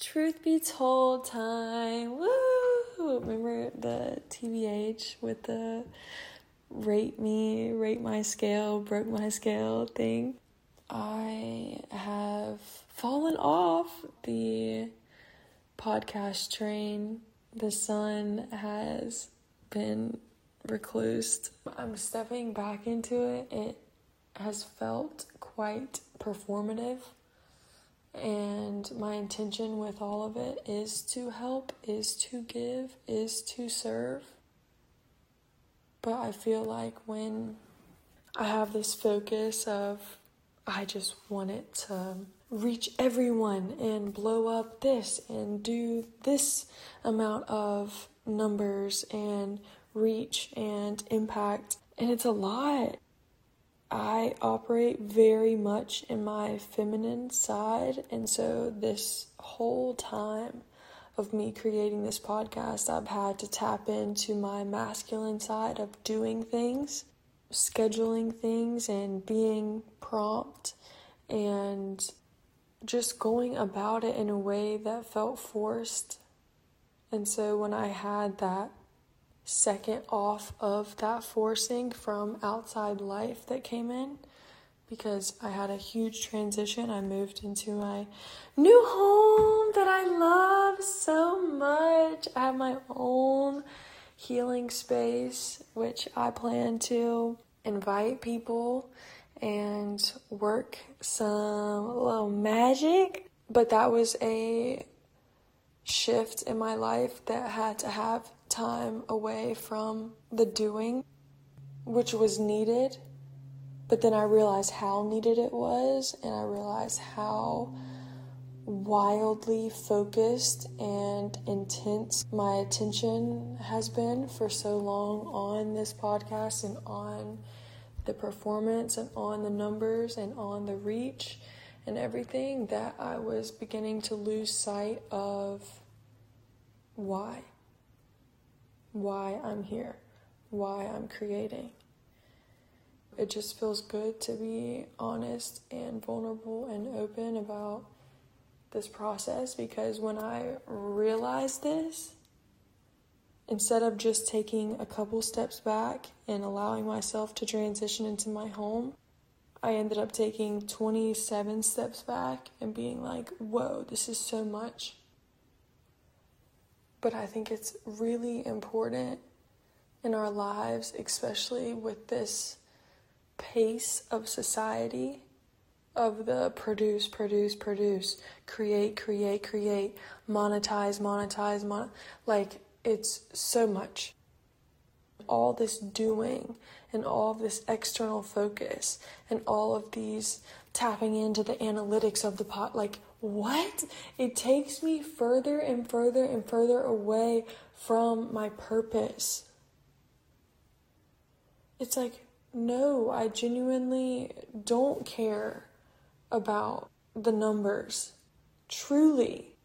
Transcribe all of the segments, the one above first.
Truth be told, time. Woo! Remember the TBH with the rate me, rate my scale, broke my scale thing? I have fallen off the podcast train. The sun has been reclused. I'm stepping back into it. It has felt quite performative and my intention with all of it is to help, is to give, is to serve. But I feel like when I have this focus of I just want it to reach everyone and blow up this and do this amount of numbers and reach and impact. And it's a lot. I operate very much in my feminine side, and so this whole time of me creating this podcast, I've had to tap into my masculine side of doing things, scheduling things, and being prompt and just going about it in a way that felt forced. And so when I had that second off of that forcing from outside life that came in because I had a huge transition. I moved into my new home that I love so much. I have my own healing space, which I plan to invite people and work some little magic. But that was a shift in my life that had to have time away from the doing, which was needed. But then I realized how needed it was, and I realized how wildly focused and intense my attention has been for so long on this podcast and on the performance and on the numbers and on the reach and everything that I was beginning to lose sight of why why I'm here, why I'm creating. It just feels good to be honest and vulnerable and open about this process because when I realized this, instead of just taking a couple steps back and allowing myself to transition into my home, I ended up taking 27 steps back and being like, whoa, this is so much. But I think it's really important in our lives, especially with this pace of society of the produce, produce, produce, create, create, create, monetize, monetize, mon- like it's so much. All this doing and all of this external focus and all of these tapping into the analytics of the pot, like what? It takes me further and further and further away from my purpose. It's like, no, I genuinely don't care about the numbers. Truly.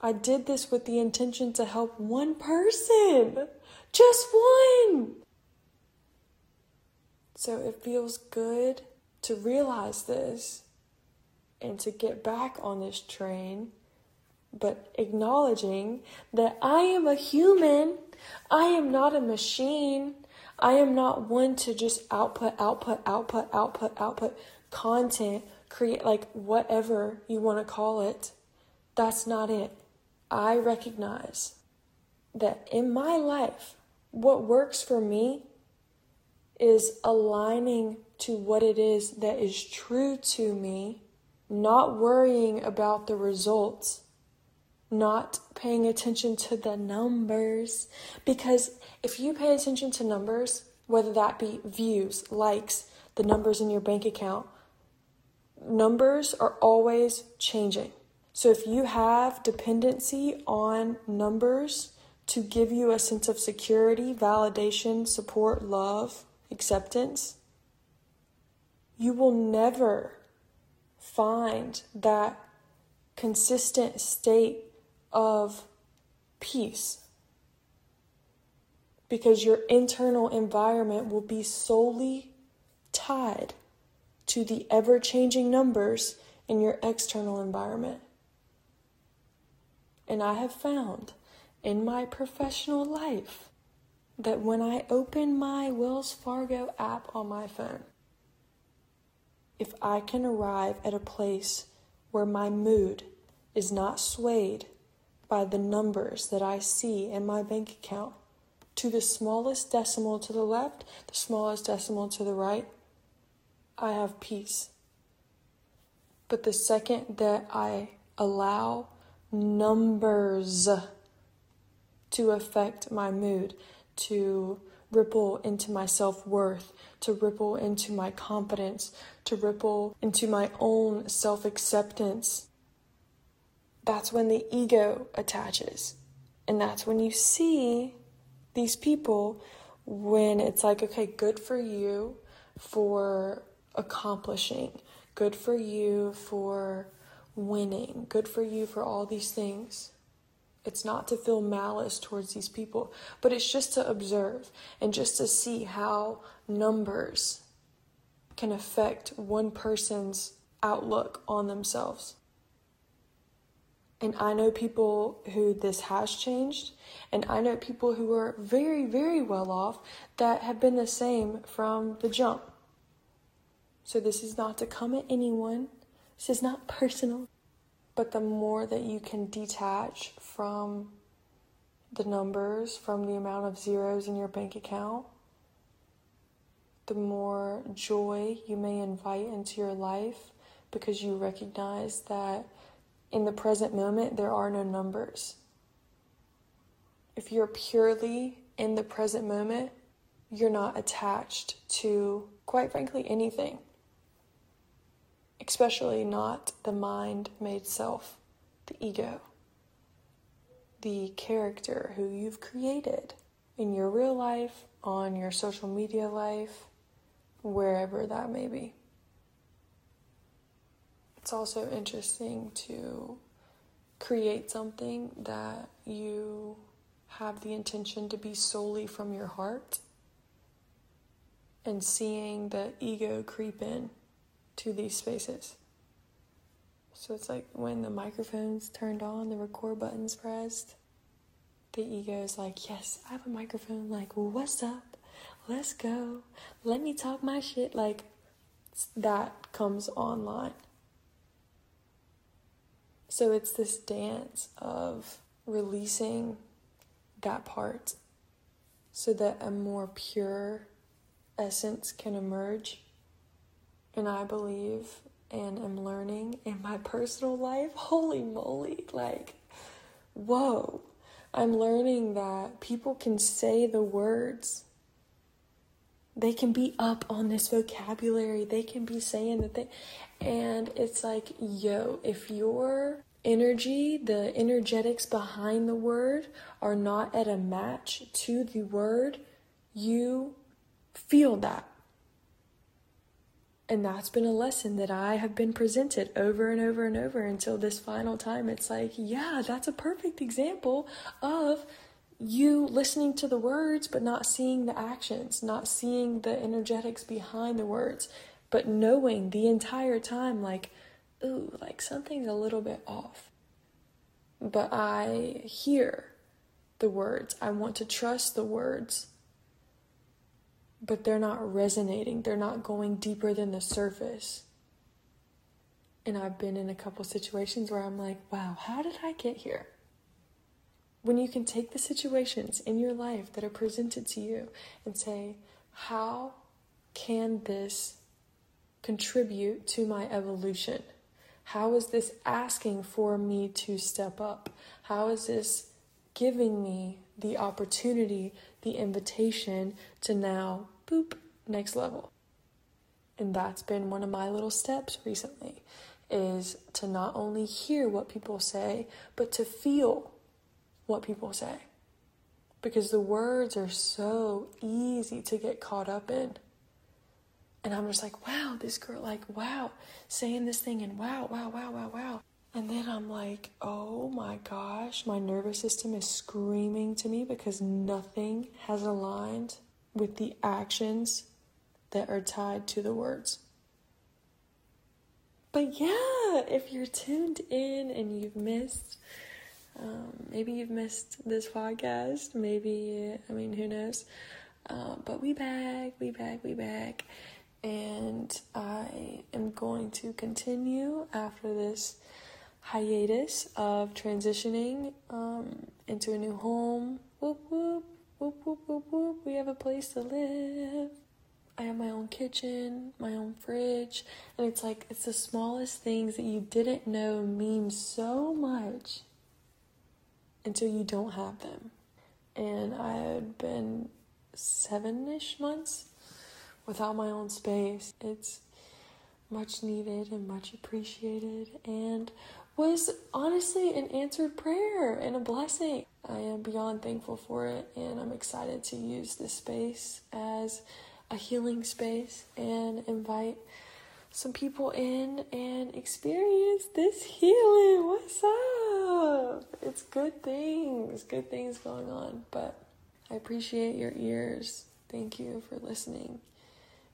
I did this with the intention to help one person. Just one. So it feels good to realize this and to get back on this train, but acknowledging that I am a human, I am not a machine. I am not one to just output, output, output, output, output content, create like whatever you want to call it. That's not it. I recognize that in my life, what works for me is aligning to what it is that is true to me not worrying about the results, not paying attention to the numbers. Because if you pay attention to numbers, whether that be views, likes, the numbers in your bank account, numbers are always changing. So if you have dependency on numbers to give you a sense of security, validation, support, love, acceptance, you will never find that consistent state of peace because your internal environment will be solely tied to the ever changing numbers in your external environment. And I have found in my professional life that when I open my Wells Fargo app on my phone, if I can arrive at a place where my mood is not swayed by the numbers that I see in my bank account to the smallest decimal to the left, the smallest decimal to the right, I have peace. But the second that I allow numbers to affect my mood, to ripple into my self worth, to ripple into my confidence, to ripple into my own self acceptance, that's when the ego attaches. And that's when you see these people when it's like, okay, good for you for accomplishing, good for you for winning, good for you for all these things. It's not to feel malice towards these people, but it's just to observe and just to see how numbers can affect one person's outlook on themselves. And I know people who this has changed, and I know people who are very, very well off that have been the same from the jump. So this is not to come at anyone, this is not personal. But the more that you can detach from the numbers, from the amount of zeros in your bank account, the more joy you may invite into your life because you recognize that in the present moment there are no numbers. If you're purely in the present moment, you're not attached to, quite frankly, anything especially not the mind made self, the ego, the character who you've created in your real life, on your social media life, wherever that may be. It's also interesting to create something that you have the intention to be solely from your heart and seeing the ego creep in to these spaces. So it's like when the microphone's turned on, the record button's pressed, the ego is like, Yes, I have a microphone. Like, what's up? Let's go. Let me talk my shit. Like, that comes online. So it's this dance of releasing that part so that a more pure essence can emerge and I believe and am learning in my personal life, holy moly, like, whoa. I'm learning that people can say the words. They can be up on this vocabulary. They can be saying the thing. And it's like, yo, if your energy, the energetics behind the word are not at a match to the word, you feel that and that's been a lesson that I have been presented over and over and over until this final time. It's like, yeah, that's a perfect example of you listening to the words, but not seeing the actions, not seeing the energetics behind the words, but knowing the entire time, like, ooh, like something's a little bit off. But I hear the words. I want to trust the words but they're not resonating. They're not going deeper than the surface. And I've been in a couple situations where I'm like, wow, how did I get here? When you can take the situations in your life that are presented to you and say, how can this contribute to my evolution? How is this asking for me to step up? How is this giving me the opportunity, the invitation to now, boop, next level. And that's been one of my little steps recently is to not only hear what people say, but to feel what people say. Because the words are so easy to get caught up in. And I'm just like, wow, this girl, like, wow, saying this thing, and wow, wow, wow, wow, wow. And then I'm like, oh my gosh, my nervous system is screaming to me because nothing has aligned with the actions that are tied to the words. But yeah, if you're tuned in and you've missed Um, maybe you've missed this podcast. Maybe, I mean, who knows? Uh, but we back, we back, we back. And I am going to continue after this hiatus of transitioning um, into a new home. Whoop, whoop, whoop, whoop, whoop, whoop. We have a place to live. I have my own kitchen, my own fridge, and it's like it's the smallest things that you didn't know mean so much until you don't have them. And I had been seven ish months without my own space. It's much needed and much appreciated, and was honestly an answered prayer and a blessing. I am beyond thankful for it, and I'm excited to use this space as a healing space and invite some people in and experience this healing. What's up? It's good things, good things going on. But I appreciate your ears. Thank you for listening.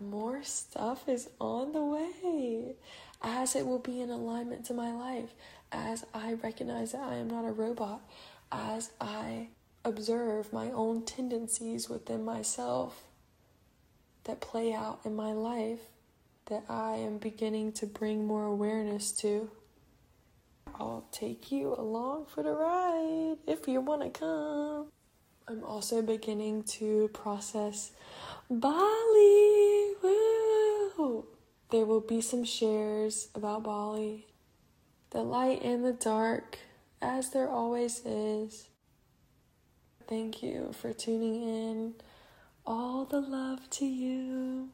More stuff is on the way as it will be in alignment to my life, as I recognize that I am not a robot, as I observe my own tendencies within myself that play out in my life that I am beginning to bring more awareness to. I'll take you along for the ride if you want to come. I'm also beginning to process Bali. There will be some shares about Bali, the light and the dark, as there always is. Thank you for tuning in. All the love to you.